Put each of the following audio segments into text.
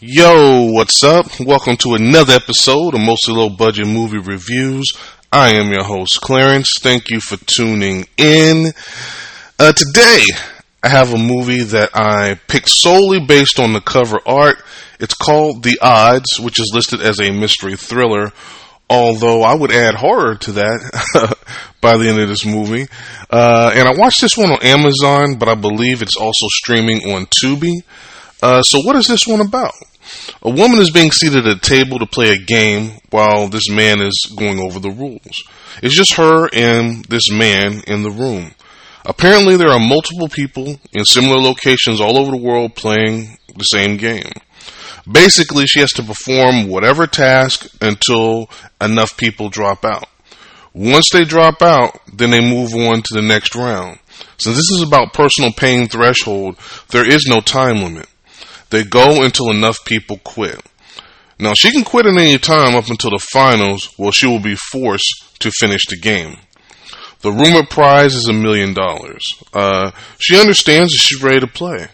Yo, what's up? Welcome to another episode of Mostly Low Budget Movie Reviews. I am your host, Clarence. Thank you for tuning in. Uh, today, I have a movie that I picked solely based on the cover art. It's called The Odds, which is listed as a mystery thriller, although I would add horror to that by the end of this movie. Uh, and I watched this one on Amazon, but I believe it's also streaming on Tubi. Uh, so, what is this one about? A woman is being seated at a table to play a game while this man is going over the rules. It's just her and this man in the room. Apparently, there are multiple people in similar locations all over the world playing the same game. Basically, she has to perform whatever task until enough people drop out. Once they drop out, then they move on to the next round. Since this is about personal pain threshold, there is no time limit. They go until enough people quit. Now, she can quit at any time up until the finals, where she will be forced to finish the game. The rumored prize is a million dollars. Uh, she understands that she's ready to play.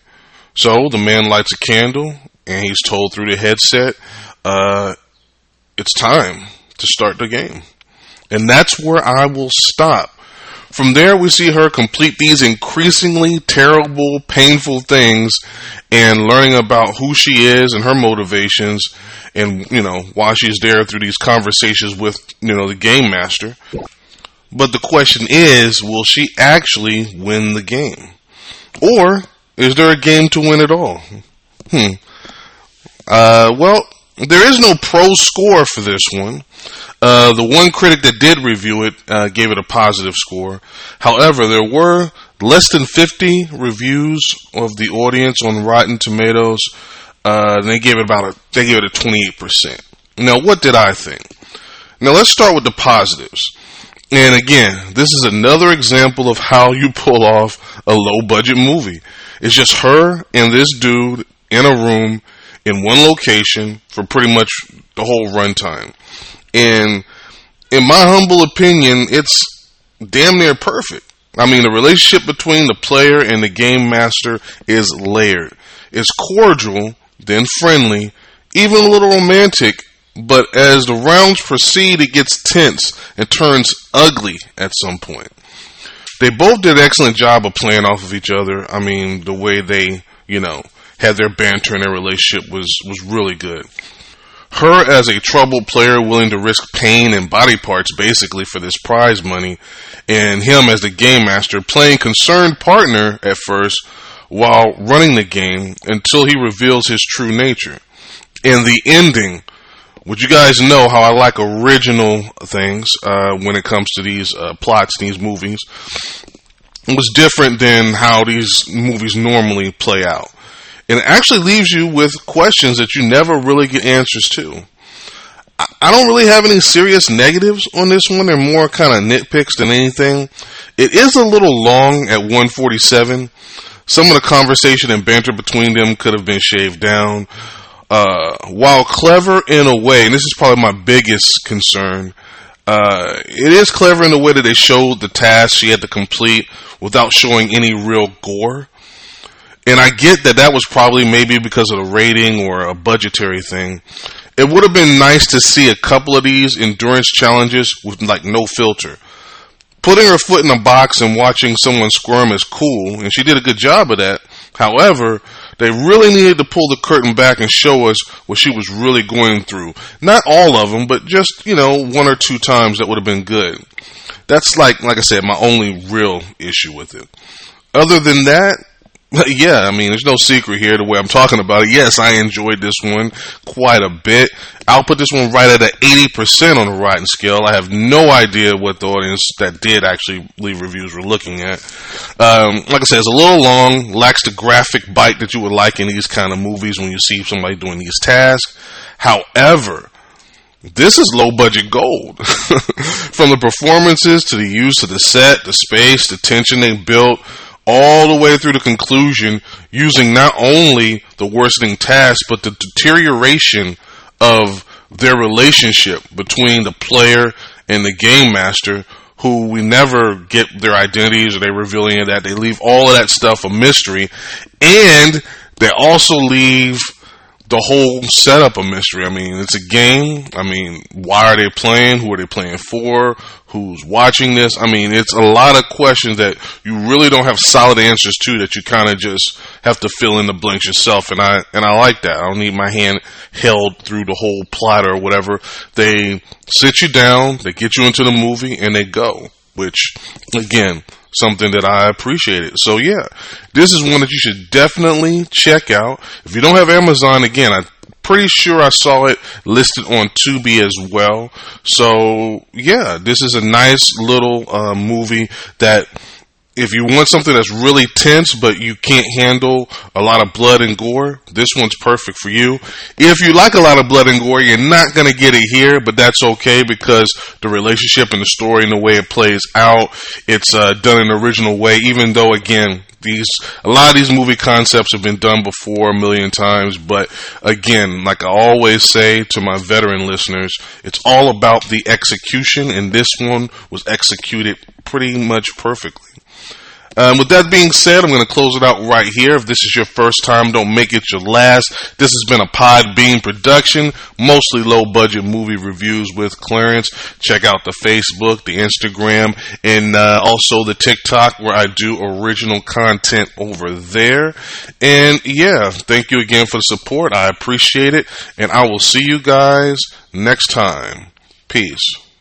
So the man lights a candle, and he's told through the headset, uh, it's time to start the game. And that's where I will stop. From there, we see her complete these increasingly terrible, painful things and learning about who she is and her motivations and, you know, why she's there through these conversations with, you know, the game master. But the question is, will she actually win the game? Or is there a game to win at all? Hmm. Uh, well, there is no pro score for this one. Uh, the one critic that did review it uh, gave it a positive score. However, there were less than 50 reviews of the audience on Rotten Tomatoes. Uh, and they gave it about a they gave it a 28%. Now, what did I think? Now, let's start with the positives. And again, this is another example of how you pull off a low budget movie. It's just her and this dude in a room in one location for pretty much the whole runtime. And in my humble opinion, it's damn near perfect. I mean, the relationship between the player and the game master is layered. It's cordial, then friendly, even a little romantic, but as the rounds proceed, it gets tense and turns ugly at some point. They both did an excellent job of playing off of each other. I mean, the way they, you know, had their banter and their relationship was, was really good her as a troubled player willing to risk pain and body parts basically for this prize money, and him as the game master playing concerned partner at first while running the game until he reveals his true nature. In the ending, would you guys know how I like original things uh, when it comes to these uh, plots, these movies? It was different than how these movies normally play out and it actually leaves you with questions that you never really get answers to. I don't really have any serious negatives on this one. They're more kind of nitpicks than anything. It is a little long at 147. Some of the conversation and banter between them could have been shaved down. Uh, while clever in a way, and this is probably my biggest concern, uh, it is clever in the way that they showed the task she had to complete without showing any real gore. And I get that that was probably maybe because of the rating or a budgetary thing. It would have been nice to see a couple of these endurance challenges with like no filter. Putting her foot in a box and watching someone squirm is cool, and she did a good job of that. However, they really needed to pull the curtain back and show us what she was really going through. Not all of them, but just, you know, one or two times that would have been good. That's like, like I said, my only real issue with it. Other than that, yeah, I mean, there's no secret here the way I'm talking about it. Yes, I enjoyed this one quite a bit. I'll put this one right at an 80% on the Rotten scale. I have no idea what the audience that did actually leave reviews were looking at. Um, like I said, it's a little long, lacks the graphic bite that you would like in these kind of movies when you see somebody doing these tasks. However, this is low budget gold. From the performances to the use of the set, the space, the tension they built, all the way through the conclusion using not only the worsening task, but the deterioration of their relationship between the player and the game master, who we never get their identities or they reveal any of that. They leave all of that stuff a mystery. And they also leave the whole setup a mystery. I mean, it's a game. I mean, why are they playing? Who are they playing for? Who's watching this? I mean, it's a lot of questions that you really don't have solid answers to that you kind of just have to fill in the blanks yourself. And I, and I like that. I don't need my hand held through the whole plot or whatever. They sit you down, they get you into the movie and they go, which again, something that I appreciated. So yeah, this is one that you should definitely check out. If you don't have Amazon, again, I'm pretty sure I saw it listed on Tubi as well. So yeah, this is a nice little uh, movie that if you want something that's really tense but you can't handle a lot of blood and gore, this one's perfect for you. If you like a lot of blood and gore, you're not going to get it here, but that's okay because the relationship and the story and the way it plays out, it's uh, done in an original way, even though, again, these a lot of these movie concepts have been done before a million times but again like i always say to my veteran listeners it's all about the execution and this one was executed pretty much perfectly um, with that being said, I'm going to close it out right here. If this is your first time, don't make it your last. This has been a Podbean production, mostly low budget movie reviews with Clarence. Check out the Facebook, the Instagram, and uh, also the TikTok where I do original content over there. And yeah, thank you again for the support. I appreciate it. And I will see you guys next time. Peace.